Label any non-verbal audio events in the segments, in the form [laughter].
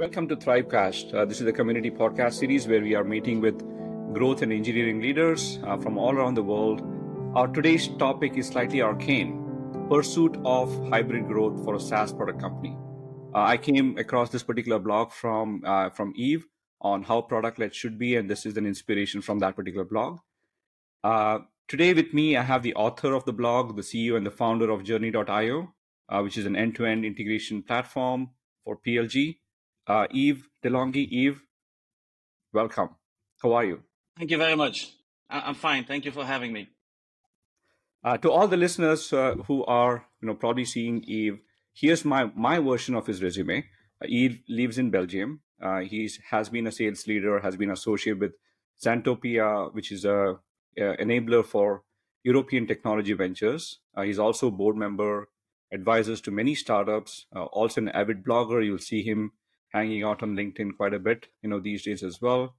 Welcome to Thrivecast. Uh, this is a community podcast series where we are meeting with growth and engineering leaders uh, from all around the world. Our today's topic is slightly arcane pursuit of hybrid growth for a SaaS product company. Uh, I came across this particular blog from, uh, from Yves on how product led should be, and this is an inspiration from that particular blog. Uh, today, with me, I have the author of the blog, the CEO and the founder of Journy.io, uh, which is an end to end integration platform for PLG. Uh, Yves Delongie. Yves, welcome. How are you? Thank you very much. I'm fine. Thank you for having me. Uh, to all the listeners uh, who are, you know, probably seeing Yves, here's my my version of his resume. Uh, Yves lives in Belgium. Uh, he has been a sales leader, has been associated with Zantopia, which is a, a enabler for European technology ventures. Uh, he's also board member, advisors to many startups. Uh, also an avid blogger. You'll see him hanging out on LinkedIn quite a bit, you know, these days as well.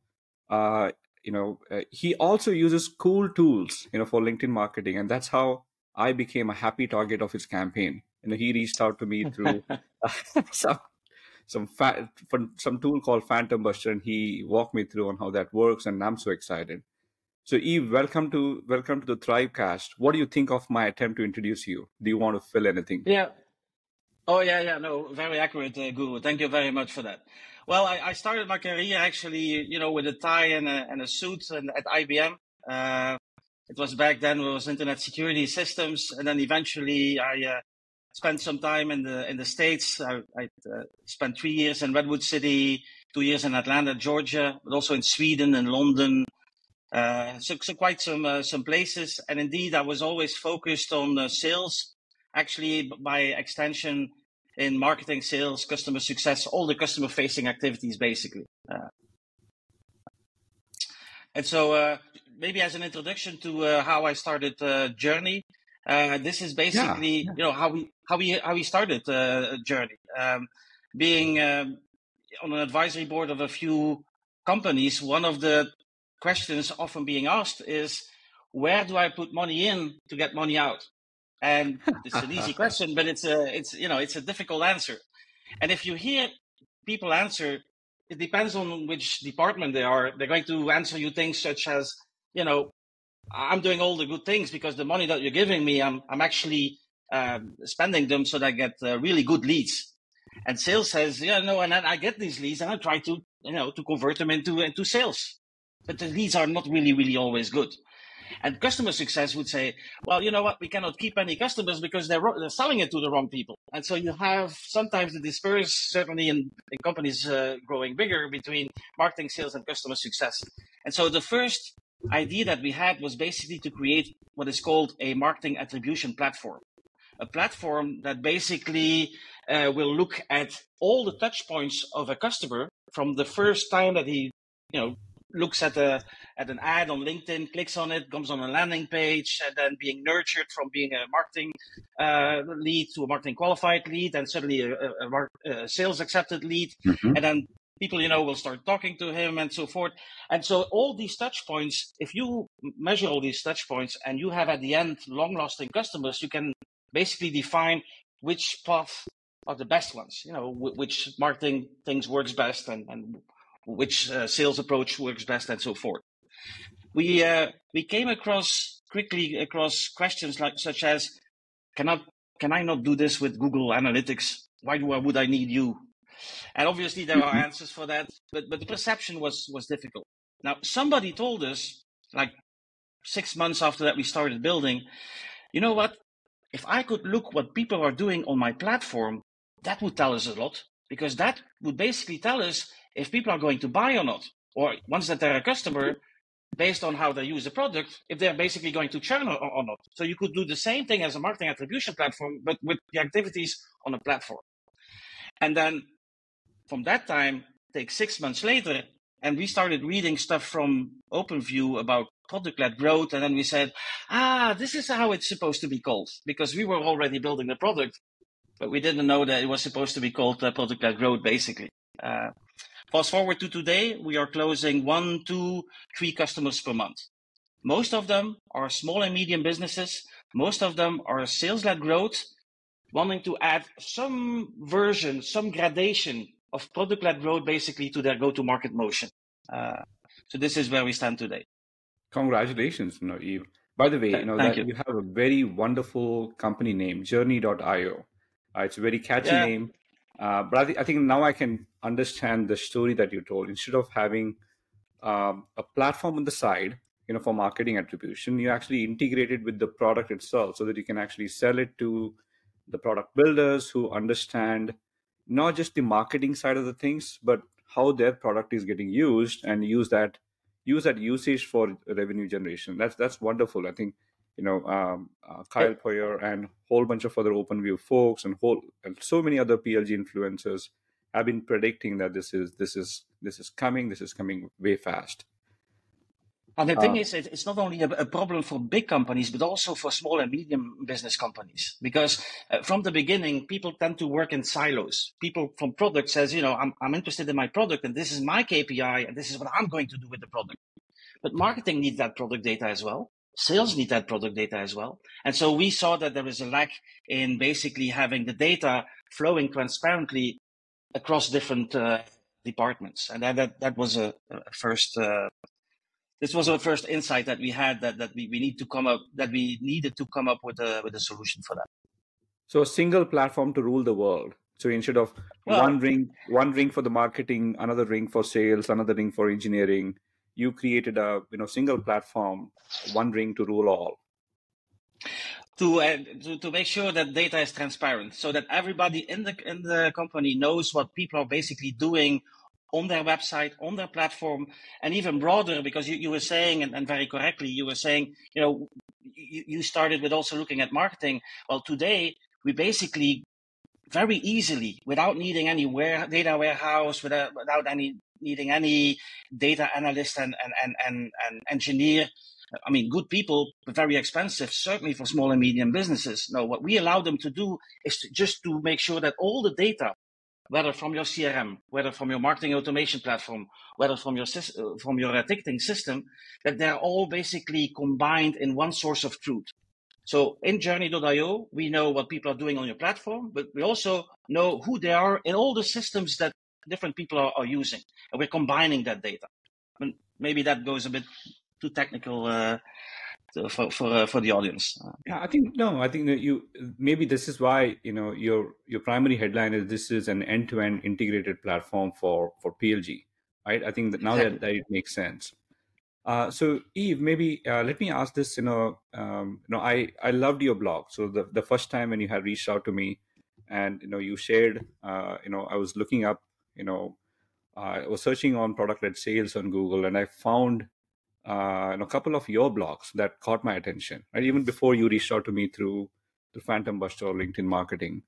Uh, you know, uh, he also uses cool tools, you know, for LinkedIn marketing, and that's how I became a happy target of his campaign. You know, he reached out to me through uh, [laughs] [laughs] some some fa- some tool called Phantom Buster, and he walked me through on how that works, and I'm so excited. So, Yves, welcome to welcome to the Thrivecast. What do you think of my attempt to introduce you? Do you want to fill anything? Yeah, Oh yeah, yeah, no, very accurate, uh, Guru. Thank you very much for that. Well, I, I started my career actually, you know, with a tie and a, and a suit and at IBM. Uh, it was back then it was internet security systems, and then eventually I uh, spent some time in the in the states. I, I uh, spent three years in Redwood City, two years in Atlanta, Georgia, but also in Sweden and London. Uh, so, so quite some uh, some places, and indeed I was always focused on sales actually by extension in marketing, sales, customer success, all the customer facing activities basically. Uh, and so uh, maybe as an introduction to uh, how I started uh, Journy, uh, this is basically yeah. you know how we how we how we started uh, Journy. Um, being um, on an advisory board of a few companies, one of the questions often being asked is, where do I put money in to get money out? And [laughs] it's an easy question, but it's a it's you know it's a difficult answer. And if you hear people answer, it depends on which department they are. They're going to answer you things such as, you know, I'm doing all the good things because the money that you're giving me, I'm I'm actually um, spending them so that I get uh, really good leads. And sales says, yeah, no, and then I get these leads and I try to, you know, to convert them into into sales. But the leads are not really, really always good. And customer success would say, well, you know what, we cannot keep any customers because they're, they're selling it to the wrong people. And so you have sometimes the disperse, certainly in, in companies uh, growing bigger, between marketing, sales, and customer success. And so the first idea that we had was basically to create what is called a marketing attribution platform. A platform that basically uh, will look at all the touch points of a customer from the first time that he, you know, looks at a at an ad on LinkedIn, clicks on it, comes on a landing page, and then being nurtured from being a marketing uh, lead to a marketing qualified lead, and suddenly a, a, a sales accepted lead, mm-hmm. and then people you know will start talking to him and so forth. And so all these touch points, if you measure all these touch points, and you have at the end long lasting customers, you can basically define which path are the best ones. You know, which marketing things works best, and, and which uh, sales approach works best, and so forth. We uh, we came across quickly across questions like such as, can I can I not do this with Google Analytics? Why do I would I need you? And obviously there are answers for that, but but the perception was was difficult. Now somebody told us like six months after that we started building, you know what? If I could look what people are doing on my platform, that would tell us a lot because that would basically tell us if people are going to buy or not, or once that they're a customer, based on how they use the product, if they're basically going to churn or, or not. So you could do the same thing as a marketing attribution platform, but with the activities on a platform. And then from that time, take six months later, and we started reading stuff from OpenView about product-led growth, and then we said, ah, this is how it's supposed to be called, because we were already building the product, but we didn't know that it was supposed to be called uh, product-led growth, basically. Uh, Fast forward to today, we are closing one, two, three customers per month. Most of them are small and medium businesses. Most of them are sales led growth, wanting to add some version, some gradation of product-led growth basically to their go-to-market motion. Uh, so this is where we stand today. Congratulations, Yves. By the way, you know that you. you. have a very wonderful company name, Journy.io. Uh, it's a very catchy yeah. name. Uh, but I, th- I, think now I can understand the story that you told. Instead of having um, a platform on the side, you know, for marketing attribution, you actually integrate it with the product itself, so that you can actually sell it to the product builders who understand not just the marketing side of the things, but how their product is getting used, and use that use that usage for revenue generation. That's that's wonderful. I think you know um, uh, Kyle Poyar and a whole bunch of other OpenView folks and whole and so many other PLG influencers have been predicting that this is this is this is coming. This is coming way fast. And the thing uh, is, it's not only a, a, problem for big companies, but also for small and medium business companies. Because uh, from the beginning, people tend to work in silos. People from product says, you know, I'm, I'm interested in my product and this is my KPI and this is what I'm going to do with the product. But marketing needs that product data as well. Sales need that product data as well. And so we saw that there is a lack in basically having the data flowing transparently across different uh, departments. And that, that, that was a, a first uh, this was our first insight that we had that, that we, we need to come up that we needed to come up with a with a solution for that. So a single platform to rule the world. So instead of well, one ring one ring for the marketing, another ring for sales, another ring for engineering, you created a you know single platform, one ring to rule all. To, uh, to to make sure that data is transparent, so that everybody in the in the company knows what people are basically doing on their website, on their platform, and even broader, because you, you were saying, and, and very correctly, you were saying, you know, you, you started with also looking at marketing. Well, today, we basically very easily, without needing any ware, data warehouse, without, without any needing any data analyst and, and, and, and, and engineer, I mean, good people, but very expensive, certainly for small and medium businesses. No, what we allow them to do is to, just to make sure that all the data whether from your CRM, whether from your marketing automation platform, whether from your uh, from your ticketing system, that they're all basically combined in one source of truth. So in Journy.io, we know what people are doing on your platform, but we also know who they are in all the systems that different people are, are using, and we're combining that data. And maybe that goes a bit too technical uh, for for uh, for the audience. Yeah, I think no, I think that you maybe this is why you know your your primary headline is this is an end to end integrated platform for for PLG, right? I think that now exactly. that, that it makes sense. Uh, so Yves, maybe uh, let me ask this. You know, um, you know, I I loved your blog. So the the first time when you had reached out to me, and you know, you shared, uh, you know, I was looking up, you know, I was searching on product led sales on Google, and I found uh, a couple of your blogs that caught my attention, right? Even before you reached out to me through through Phantom Buster or LinkedIn Marketing.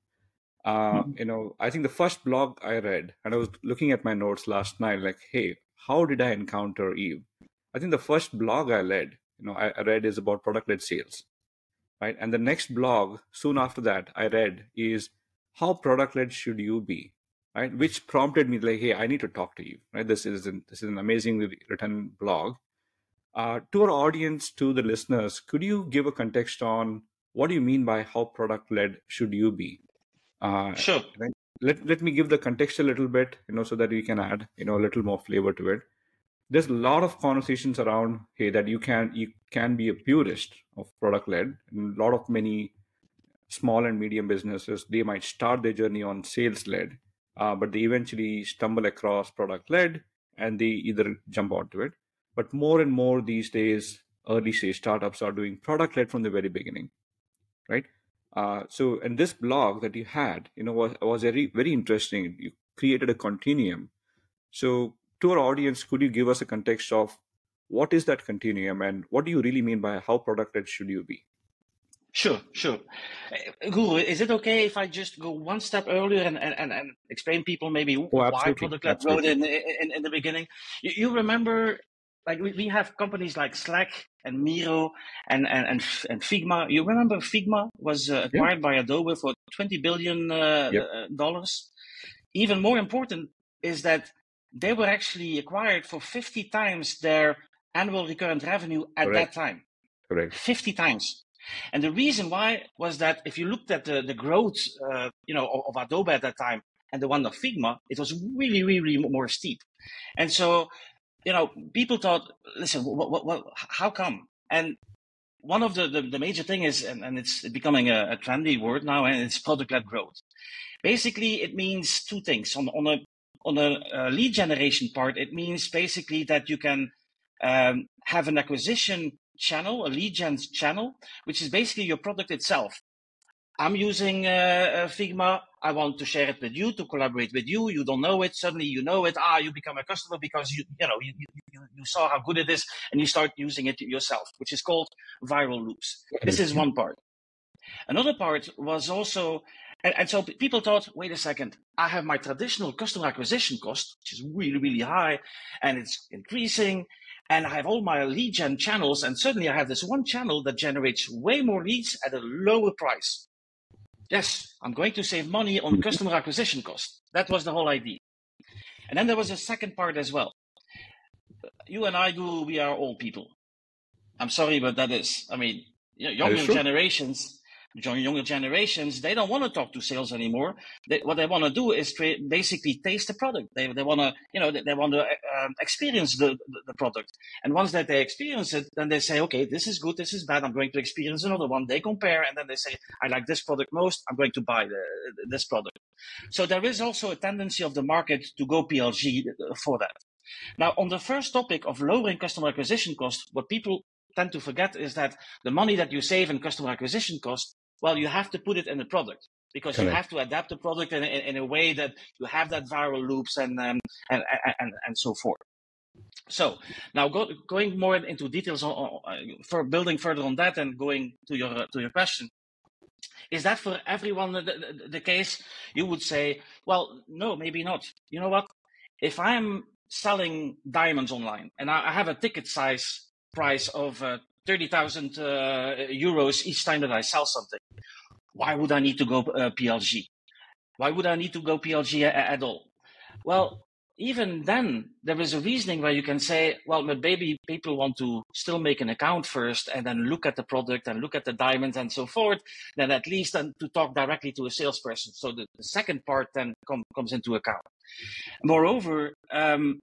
Uh, mm-hmm. You know, I think the first blog I read, and I was looking at my notes last night, like, hey, how did I encounter Yves? I think the first blog I read, you know, I, I read is about product-led sales, right? And the next blog, soon after that, I read is how product-led should you be, right? Which prompted me like, hey, I need to talk to you, right? This is an, this is an amazingly written blog, uh, to our audience, to the listeners, could you give a context on what do you mean by how product led should you be? Uh, sure. Let, let me give the context a little bit, you know, so that we can add, you know, a little more flavor to it. There's a lot of conversations around, hey, that you can you can be a purist of product led. And a lot of many small and medium businesses, they might start their journey on sales led, uh, but they eventually stumble across product led and they either jump onto it but more and more these days, early stage startups are doing product led from the very beginning, right? Uh, so, and this blog that you had, you know, was was very very interesting. You created a continuum. So, to our audience, could you give us a context of what is that continuum and what do you really mean by how product led should you be? Sure, sure. Uh, Guru, is it okay if I just go one step earlier and, and, and explain people maybe oh, why product led wrote in, in, in the beginning? You, you remember like we, we have companies like Slack and Miro and, and, and, and Figma. You remember Figma was uh, acquired yeah. by Adobe for 20 billion uh, yep. Uh, dollars. Even more important is that they were actually acquired for 50 times their annual recurrent revenue at Correct. that time. Correct. 50 times. And the reason why was that if you looked at the, the growth, uh, you know, of, of Adobe at that time, and the one of Figma, it was really, really more steep. And so, you know, people thought, listen, what, what, what, how come? And one of the, the, the major thing is, and, and it's becoming a, a, trendy word now, and it's product-led growth. Basically, it means two things. On, on a on a, lead generation part, it means basically that you can um, have an acquisition channel, a lead gen channel, which is basically your product itself. I'm using uh, uh, Figma. I want to share it with you, to collaborate with you. You don't know it. Suddenly you know it. Ah, you become a customer because you, you know, you, you, you saw how good it is and you start using it yourself, which is called viral loops. This is one part. Another part was also, and, and so people thought, wait a second, I have my traditional customer acquisition cost, which is really, really high and it's increasing and I have all my lead gen channels, and suddenly I have this one channel that generates way more leads at a lower price. Yes, I'm going to save money on mm-hmm. customer acquisition cost. That was the whole idea. And then there was a second part as well. You and I do, we are old people. I'm sorry, but that is, I mean, younger generations, younger generations, they don't want to talk to sales anymore. They, what they want to do is tra- basically taste the product. They, they want to, you know, they, they want to uh, experience the, the product. And once that they experience it, then they say, okay, this is good, this is bad. I'm going to experience another one. They compare, and then they say, I like this product most. I'm going to buy the, this product. So there is also a tendency of the market to go PLG for that. Now, on the first topic of lowering customer acquisition cost, what people tend to forget is that the money that you save in customer acquisition cost well, you have to put it in the product because Correct. you have to adapt the product in, in, in, a way that you have that viral loops and um, and, and and so forth. So now go, going more into details on, for building further on that and going to your to your question. Is that for everyone the, the, the case? You would say, well, no, maybe not. You know what? If I'm selling diamonds online and I, I have a ticket size price of uh, 30,000 uh, euros each time that I sell something. Why would I need to go uh, PLG? Why would I need to go PLG at all? Well, even then, there is a reasoning where you can say, well, but maybe people want to still make an account first and then look at the product and look at the diamonds and so forth, then at least then to talk directly to a salesperson. So the, the second part then com- comes into account. Moreover, um,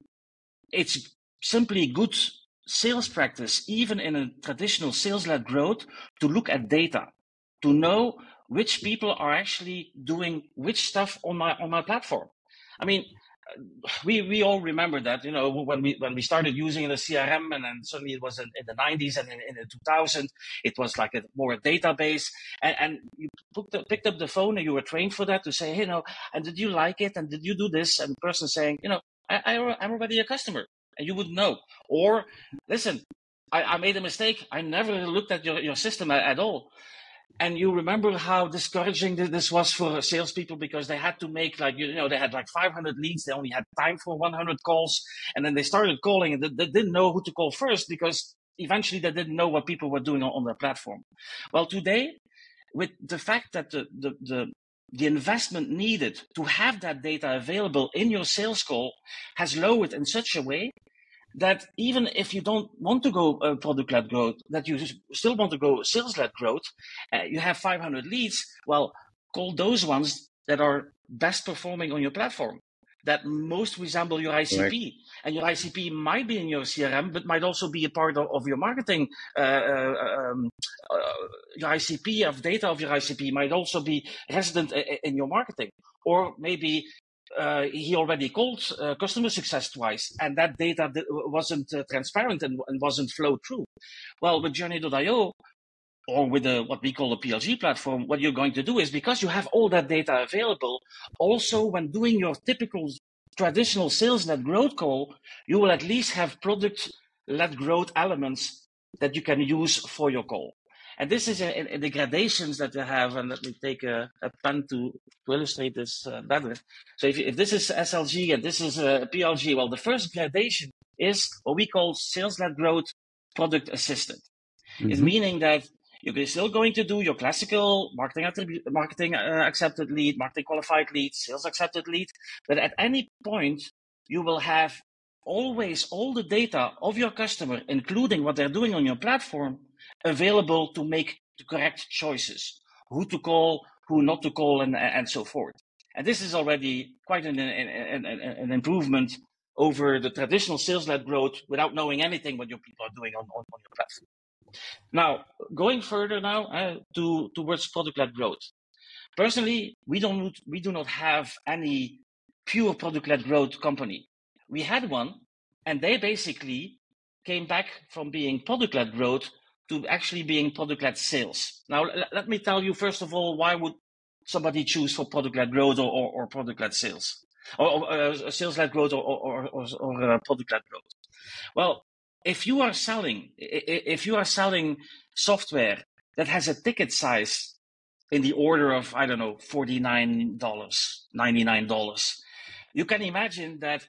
it's simply good sales practice, even in a traditional sales led growth, to look at data, to know which people are actually doing which stuff on my on my platform. I mean, we we all remember that you know when we when we started using the CRM and then suddenly it was in, in the 90s and in, in, the 2000 it was like a more a database. And, and you picked up the phone and you were trained for that to say hey, you know and did you like it? And did you do this? And the person saying you know I, I I'm already a customer and you would know. Or listen, I, I made a mistake. I never looked at your, your system at, at all. And you remember how discouraging this was for salespeople because they had to make like you know they had like 500 leads, they only had time for 100 calls, and then they started calling and they, didn't know who to call first because eventually they didn't know what people were doing on, on their platform. Well, today, with the fact that the, the, the the investment needed to have that data available in your sales call has lowered in such a way that even if you don't want to go uh, product led growth, that you still want to go sales led growth, uh, you have 500 leads. Well, call those ones that are best performing on your platform that most resemble your ICP. Right. And your ICP might be in your CRM, but might also be a part of, of your marketing. Uh, uh, um, uh, your ICP of data of your ICP might also be resident in your marketing. Or maybe uh, he already called uh, customer success twice, and that data wasn't uh, transparent and, and, wasn't flowed through. Well, with Journy.io, or with what we call a PLG platform, what you're going to do is because you have all that data available, also when doing your typical traditional sales led growth call, you will at least have product led growth elements that you can use for your call. And this is in, in the gradations that you have. And let me take a, a pen to, to illustrate this uh, better. So if, if this is SLG and this is uh, PLG, well, the first gradation is what we call sales led growth product assisted. Mm-hmm. It's meaning that you're still going to do your classical marketing attribute, marketing uh, accepted lead, marketing qualified lead, sales accepted lead. But at any point, you will have always all the data of your customer, including what they're doing on your platform, available to make the correct choices, who to call, who not to call, and, and so forth. And this is already quite an, an, an, improvement over the traditional sales-led growth without knowing anything what your people are doing on, on, on your platform. Now, going further now uh, to towards product-led growth. Personally, we don't we do not have any pure product-led growth company. We had one, and they basically came back from being product-led growth to actually being product-led sales. Now, let me tell you first of all why would somebody choose for product-led growth or, or, or product-led sales, or, or uh, sales-led growth or, or, or, uh, product-led growth? Well, if you are selling, if you are selling software that has a ticket size in the order of I don't know forty nine dollars, ninety nine dollars, you can imagine that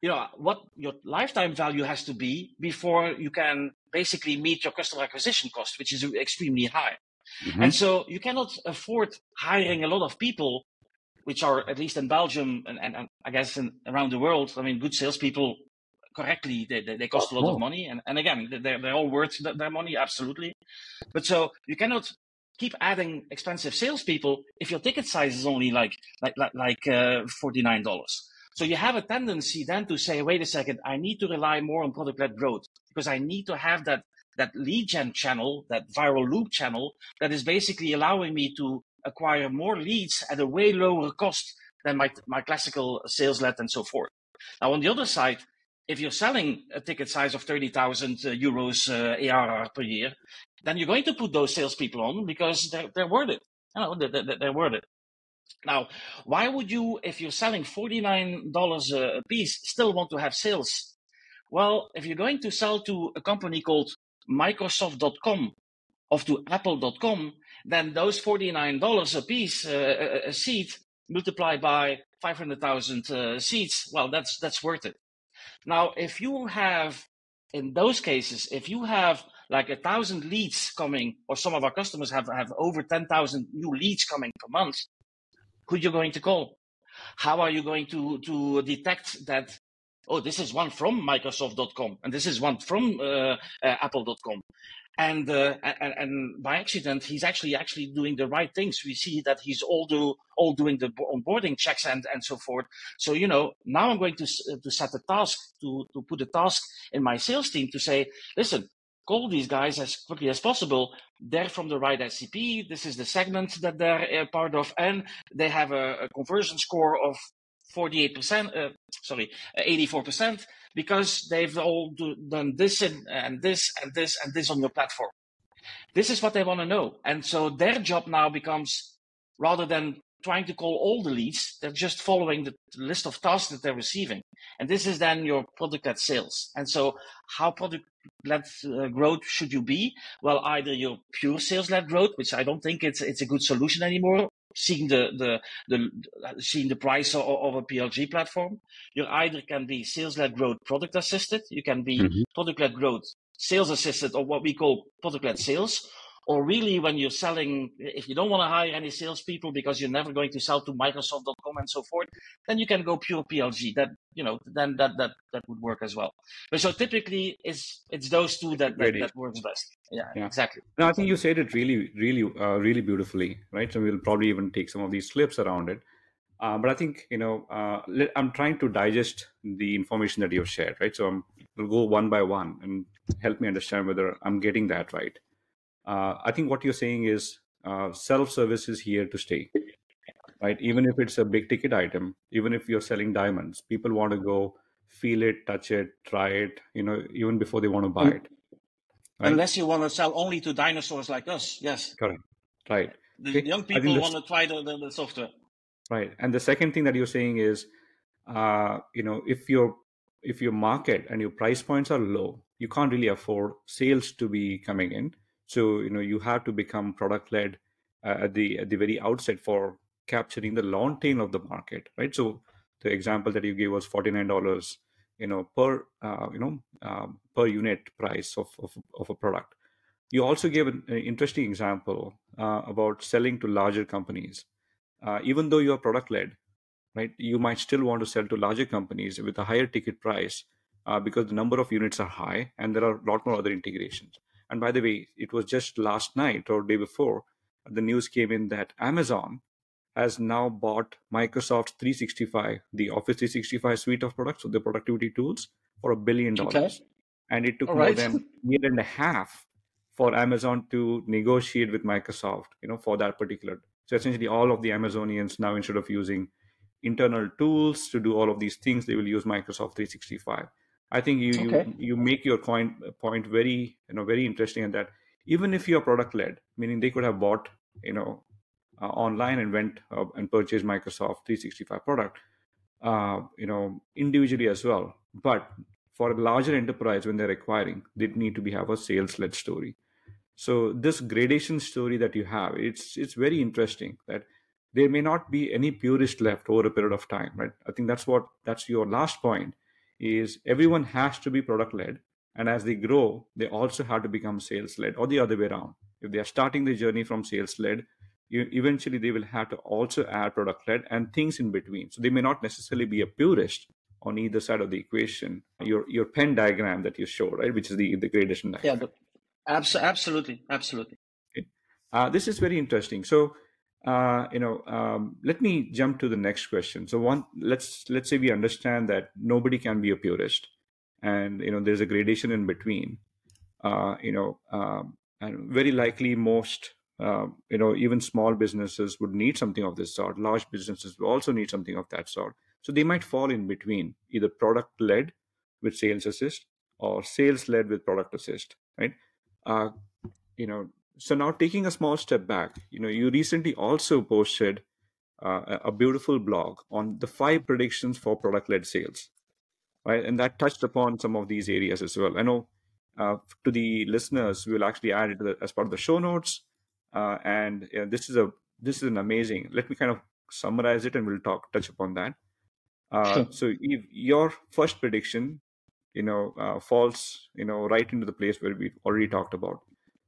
you know what your lifetime value has to be before you can basically meet your customer acquisition cost, which is extremely high. Mm-hmm. And so you cannot afford hiring a lot of people, which are at least in Belgium and, and, and I guess in, around the world. I mean, good salespeople correctly, they, they, they cost a lot of money. And, and again, they're, they're all worth their money, absolutely. But so you cannot keep adding expensive salespeople if your ticket size is only like like like, like uh, forty nine dollars. So you have a tendency then to say, wait a second, I need to rely more on product led growth because I need to have that that lead gen channel, that viral loop channel that is basically allowing me to acquire more leads at a way lower cost than my my classical sales led and so forth. Now on the other side, if you're selling a ticket size of 30,000 uh, euros uh, ARR per year, then you're going to put those salespeople on because they're, they're worth it. You know, they're, they're worth it. Now, why would you, if you're selling $49 a piece, still want to have sales? Well, if you're going to sell to a company called Microsoft.com or to Apple.com, then those $49 a piece, uh, a seat, multiplied by 500,000 uh, seats, well, that's, that's worth it. Now, if you have, in those cases, if you have like a thousand leads coming, or some of our customers have, have over 10,000 new leads coming per month, who you're going to call? How are you going to, to detect that, oh, this is one from Microsoft.com and this is one from uh, uh, Apple.com? and, uh, and and by accident he's actually actually doing the right things we see that he's all do all doing the onboarding checks and and so forth so you know now i'm going to to set a task to to put a task in my sales team to say listen call these guys as quickly as possible they're from the right ICP this is the segment that they're a part of and they have a, a conversion score of 48% uh, sorry 84% because they've all do, done this and, and this and this and this on your platform. This is what they want to know. And so their job now becomes rather than trying to call all the leads, they're just following the list of tasks that they're receiving. And this is then your product led sales. And so how product led uh, growth should you be? Well, either your pure sales led growth, which I don't think it's, it's a good solution anymore, seeing the the the seeing the price of, of a PLG platform. You either can be sales led growth product assisted, you can be mm-hmm. product led growth sales assisted, or what we call product led sales, or really when you're selling, if you don't want to hire any salespeople because you're never going to sell to Microsoft.com and so forth, then you can go pure PLG. That you know, then that that that would work as well. But so typically, it's it's those two that that, that works best. Yeah, yeah, exactly. No, I think you said it really, really, uh, really beautifully, right? So we'll probably even take some of these clips around it. Uh, but I think you know, uh, I'm trying to digest the information that you've shared, right? So I'm, we'll go one by one and help me understand whether I'm getting that right uh, I think what you're saying is uh, self-service is here to stay, right? Even if it's a big ticket item, even if you're selling diamonds, people want to go feel it, touch it, try it, you know, even before they want to buy it. Right? Unless you want to sell only to dinosaurs like us, yes. Correct. Right. The okay. young people want to try the, the, the, software. Right. And the second thing that you're saying is, uh, you know, if your if your market and your price points are low, you can't really afford sales to be coming in so you know you have to become product led uh, at the at the very outset for capturing the long tail of the market, right? So the example that you gave was forty nine dollars, you know, per uh, you know um, per unit price of, of of a product. You also gave an, interesting example uh, about selling to larger companies. Uh, even though you are product led, right, you might still want to sell to larger companies with a higher ticket price uh, because the number of units are high and there are a lot more other integrations. And by the way, it was just last night or day before the news came in that Amazon has now bought Microsoft 365, the Office 365 suite of products, so the productivity tools, for a billion dollars. Okay. And it took All more right. than a year and a half for Amazon to negotiate with Microsoft, you know, for that particular. So essentially, all of the Amazonians now, instead of using internal tools to do all of these things, they will use Microsoft 365. I think you okay. you you make your point point very you know very interesting in that even if you're product led, meaning they could have bought you know online and went uh, and purchased Microsoft 365 product, uh, you know individually as well. But for a larger enterprise, when they're acquiring, they need to be have a sales led story. So this gradation story that you have, it's it's very interesting that there may not be any purist left over a period of time, right? I think that's what that's your last point is everyone has to be product led and as they grow they also have to become sales led or the other way around if they are starting the journey from sales led eventually they will have to also add product led and things in between so they may not necessarily be a purist on either side of the equation your your Venn diagram that you showed right which is the the gradation diagram yeah abs- absolutely absolutely okay. uh, this is very interesting so uh, you know, um, let me jump to the next question. So one, let's let's say we understand that nobody can be a purist, and you know, there's a gradation in between. Uh, you know, um, and very likely most, uh, you know, even small businesses would need something of this sort. Large businesses also need something of that sort. So they might fall in between, either product led with sales assist or sales led with product assist, right? Uh, you know, so now taking a small step back you know you recently also posted uh, a beautiful blog on the five predictions for product led sales right and that touched upon some of these areas as well i know uh, to the listeners we will actually add it as part of the show notes uh, and this is a this is an amazing let me kind of summarize it and we'll talk touch upon that. Uh, sure. so if your first prediction you know uh, falls you know right into the place where we already talked about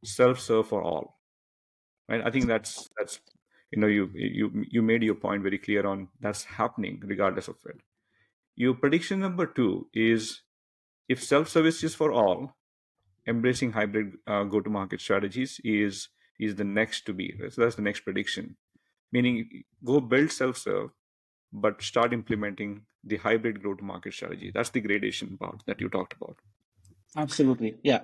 self-serve for all right? I think that's that's you know you you you made your point very clear on that's happening regardless of it. Your prediction number two is if self-service is for all embracing hybrid uh, go-to-market strategies is is the next to be so that's the next prediction. Meaning go build self-serve but start implementing the hybrid go-to-market strategy. That's the gradation part that you talked about. Absolutely yeah.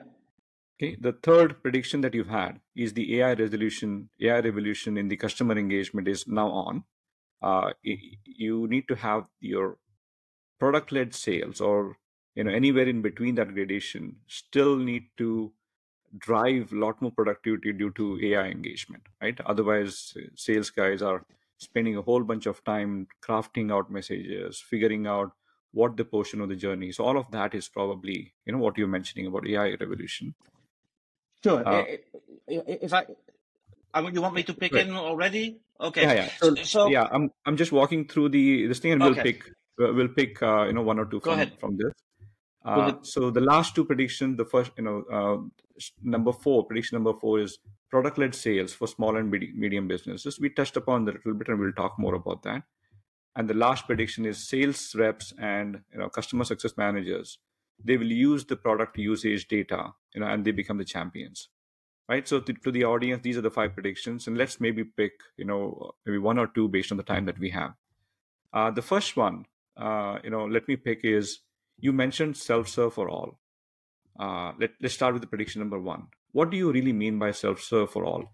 Okay, the third prediction that you've had is the AI resolution, AI revolution in the customer engagement is now on. Uh, you need to have your product-led sales or you know anywhere in between that gradation still need to drive a lot more productivity due to AI engagement, right? Otherwise, sales guys are spending a whole bunch of time crafting out messages, figuring out what the portion of the journey. So all of that is probably you know what you're mentioning about AI revolution. Sure. Uh, if I, I mean, you want me to pick right. in already? Okay. Yeah, yeah. So, so, yeah, I'm I'm just walking through the this thing, and we'll pick we'll pick uh, you know one or two from from this. Uh, so the last two predictions, the first, you know, uh, number four, prediction number four is product-led sales for small and medium businesses. We touched upon that a little bit, and we'll talk more about that. And the last prediction is sales reps and you know customer success managers they will use the product usage data you know and they become the champions right so to, to, the audience these are the five predictions and let's maybe pick you know maybe one or two based on the time that we have uh, the first one uh, you know let me pick is you mentioned self-serve for all. Uh, let, let's start with the prediction number one. What do you really mean by self-serve for all?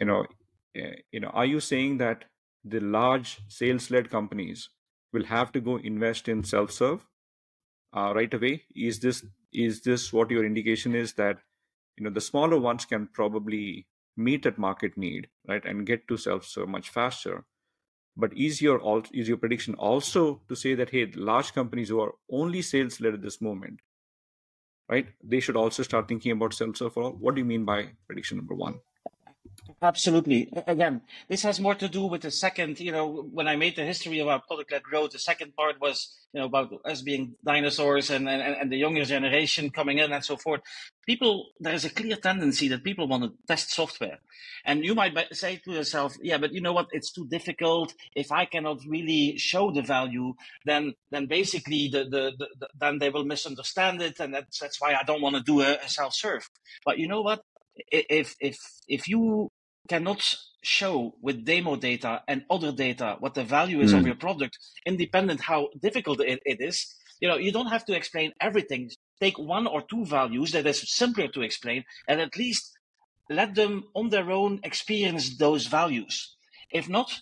You know eh, you know are you saying that the large sales-led companies will have to go invest in self-serve? Uh, right away? Is this is this what your indication is that you know the smaller ones can probably meet that market need right and get to self serve much faster but is your is your prediction also to say that hey large companies who are only sales led at this moment right they should also start thinking about self serve for all? What do you mean by prediction number one Absolutely. Again, this has more to do with the second, you know, when I made the history of our product led growth, the second part was, you know, about us being dinosaurs and, and, and the younger generation coming in and so forth. People, there is a clear tendency that people want to test software. And you might say to yourself, yeah, but you know what? It's too difficult. If I cannot really show the value, then, then basically the, the, the, the then they will misunderstand it. And that's, that's why I don't want to do a, a self serve. But you know what? If if if you cannot show with demo data and other data what the value is mm. of hmm. your product, independent how difficult it, it is. You know, you don't have to explain everything. Take one or two values that is simpler to explain, and at least let them on their own experience those values. If not,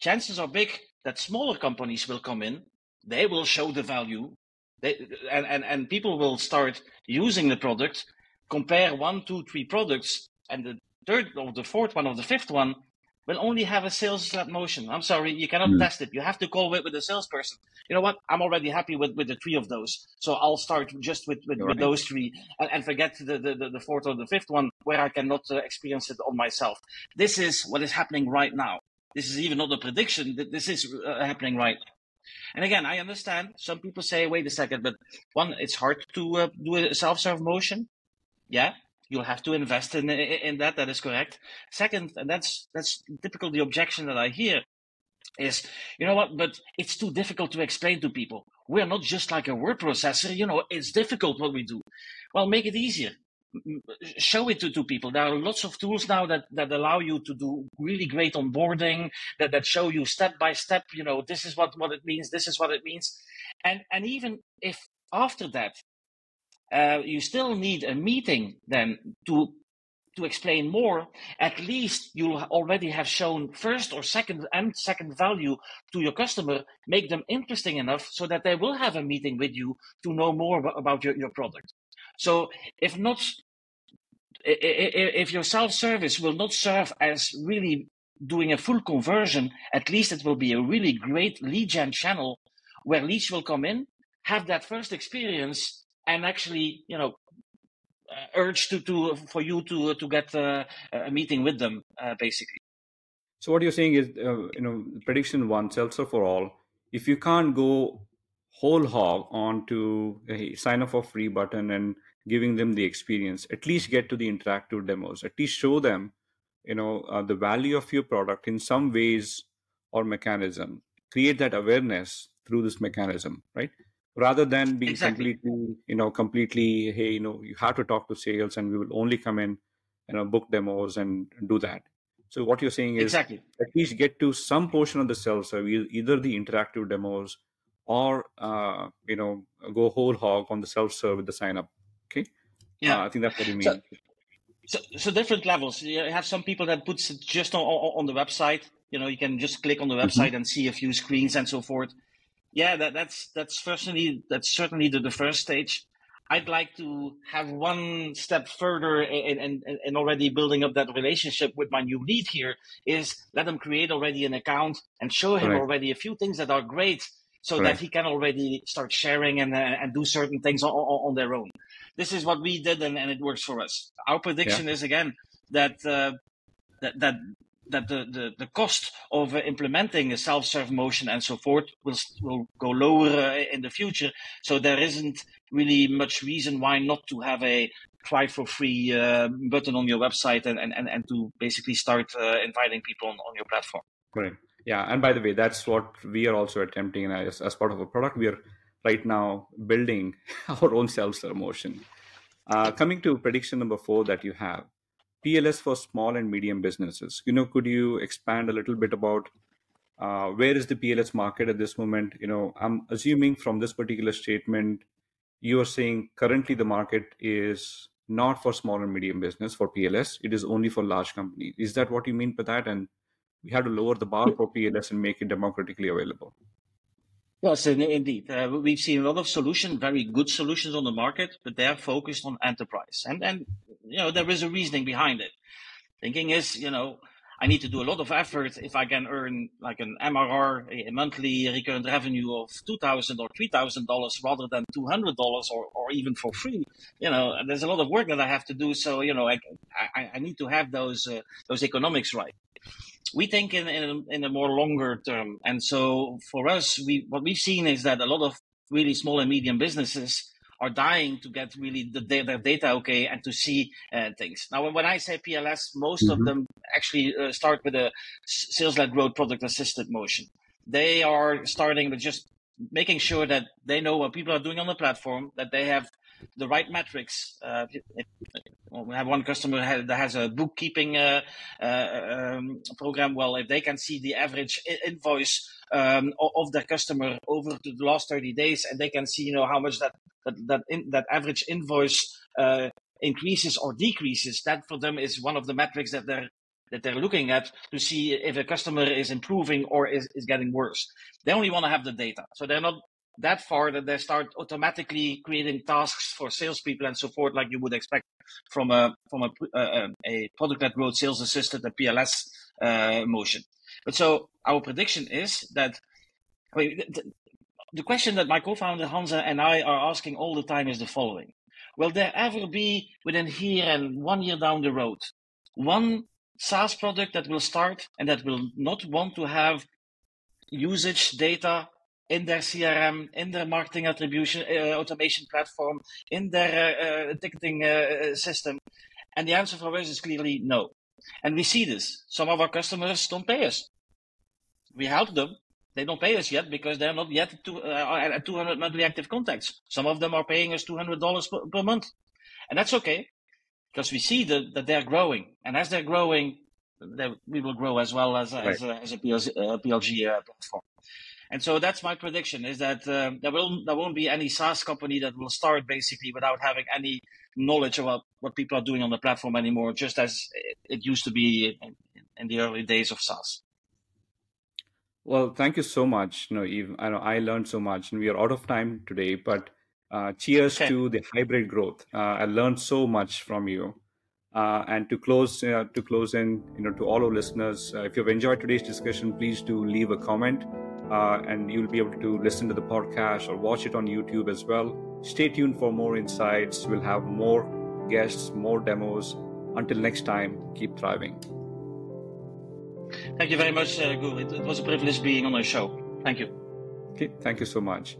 chances are big that smaller companies will come in. They will show the value, they, and, and and people will start using the product. Compare one, two, three products, and the third or the fourth one or the fifth one will only have a sales led motion. I'm sorry, you cannot mm. test it. You have to call it with a salesperson. You know what? I'm already happy with, with the three of those. So I'll start just with, with, right. with those three and, and forget the, the, the, fourth or the fifth one where I cannot uh, experience it on myself. This is what is happening right now. This is even not a prediction. This is uh, happening right now. And again, I understand some people say, wait a second, but one, it's hard to uh, do a self serve motion. Yeah, you'll have to invest in in that. That is correct. Second, and that's that's typical the objection that I hear is, you know what? But it's too difficult to explain to people. We're not just like a word processor. You know, it's difficult what we do. Well, make it easier. Show it to, to people. There are lots of tools now that, that allow you to do really great onboarding, that, that show you step by step, you know, this is what, what it means, this is what it means. And and even if after that uh, you still need a meeting then to to explain more, at least you'll already have shown first or second and second value to your customer, make them interesting enough so that they will have a meeting with you to know more about your, your product. So if not, if your self-service will not serve as really doing a full conversion, at least it will be a really great lead gen channel where leads will come in, have that first experience, and actually, you know, uh, urge to, to for you to to get uh, a meeting with them, uh, basically. So what you're saying is, uh, you know, prediction one, self-serve for all. If you can't go whole hog onto a sign up for free button and giving them the experience, at least get to the interactive demos. At least show them, you know, uh, the value of your product in some ways or mechanism. Create that awareness through this mechanism, right? Rather than being exactly. completely you know completely hey you know you have to talk to sales and we will only come in you know book demos and do that. So what you're saying is exactly. at least get to some portion of the sales so either the interactive demos or uh, you know go whole hog on the self-serve with the sign up okay? Yeah. Uh, i think that's what you mean. so, so, so, different levels. You have some people that puts it just on, on the website. You know you can just click on the mm-hmm. website mm-hmm. and see a few screens and so forth yeah, that, that's that's certainly that's certainly the, the first stage. I'd like to have one step further in, in, in already building up that relationship with my new lead here is let them create already an account and show him right. already a few things that are great so right. that he can already start sharing and, uh, and do certain things on, on, their own. This is what we did and, and it works for us. Our prediction yeah. is again that, uh, that, that that the, the, the cost of uh, implementing a self-serve motion and so forth will will go lower uh, in the future. So there isn't really much reason why not to have a try for free uh, button on your website and, and, and to basically start uh, inviting people on, on your platform. Correct. Yeah, and by the way, that's what we are also attempting, as, as part of a product, we are right now building [laughs] our own self-serve motion. Uh, coming to prediction number four that you have, PLS for small and medium businesses. You know, could you expand a little bit about uh, where is the PLS market at this moment? You know, I'm assuming from this particular statement, you are saying currently the market is not for small and medium business for PLS. It is only for large companies. Is that what you mean by that? And we have to lower the bar for PLS and make it democratically available. Yes, indeed. Uh, we've seen a lot of solutions, very good solutions on the market, but they are focused on enterprise. And, and, you know, there is a reasoning behind it. Thinking is, you know, I need to do a lot of effort if I can earn like an MRR, a monthly recurrent revenue of 2,000 or $3,000 rather than $200 or, or even for free. You know, there's a lot of work that I have to do. So, you know, I, I, I need to have those, uh, those economics right we think in, in, in a more longer term. And so for us, we what we've seen is that a lot of really small and medium businesses are dying to get really the, their data okay and to see uh, things. Now, when I say PLS, most mm-hmm. of them actually uh, start with a sales-led growth product assisted motion. They are starting with just making sure that they know what people are doing on the platform, that they have the right metrics. Uh, we have one customer that has a bookkeeping uh, uh, um, program. Well, if they can see the average invoice um, of their customer over the last 30 days, and they can see, you know, how much that that that, in, that average invoice uh, increases or decreases, that for them is one of the metrics that they're that they're looking at to see if a customer is improving or is, is getting worse. They only want to have the data. So they're not that far that they start automatically creating tasks for salespeople and forth, like you would expect from a from a a, a product-led growth sales assistant, a PLS uh, motion. But so our prediction is that I mean, the, the question that my co-founder Hansa and I are asking all the time is the following: Will there ever be within here and one year down the road one SaaS product that will start and that will not want to have usage data in their CRM, in their marketing attribution uh, automation platform, in their uh, ticketing uh, system? And the answer for us is clearly no. And we see this. Some of our customers don't pay us. We help them. They don't pay us yet because they're not yet to, at 200 monthly active contacts. Some of them are paying us $200 per, per month. And that's okay because we see that, that they're growing. And as they're growing, we will grow as well as, right. as, a, as a PLG, PLG platform. And so that's my prediction: is that uh, there will there won't be any SaaS company that will start basically without having any knowledge about what people are doing on the platform anymore, just as it used to be in, in the early days of SaaS. Well, thank you so much. You know, Yves, I know I learned so much, and we are out of time today. But uh, cheers okay. to the hybrid growth. Uh, I learned so much from you. Uh, and to close, uh, to close in, you know, to all our listeners, uh, if you've enjoyed today's discussion, please do leave a comment uh, and you'll be able to listen to the podcast or watch it on YouTube as well. Stay tuned for more insights. We'll have more guests, more demos. Until next time, keep thriving. Thank you very much, uh, It, it was a privilege being on the show. Thank you. Okay, thank you so much.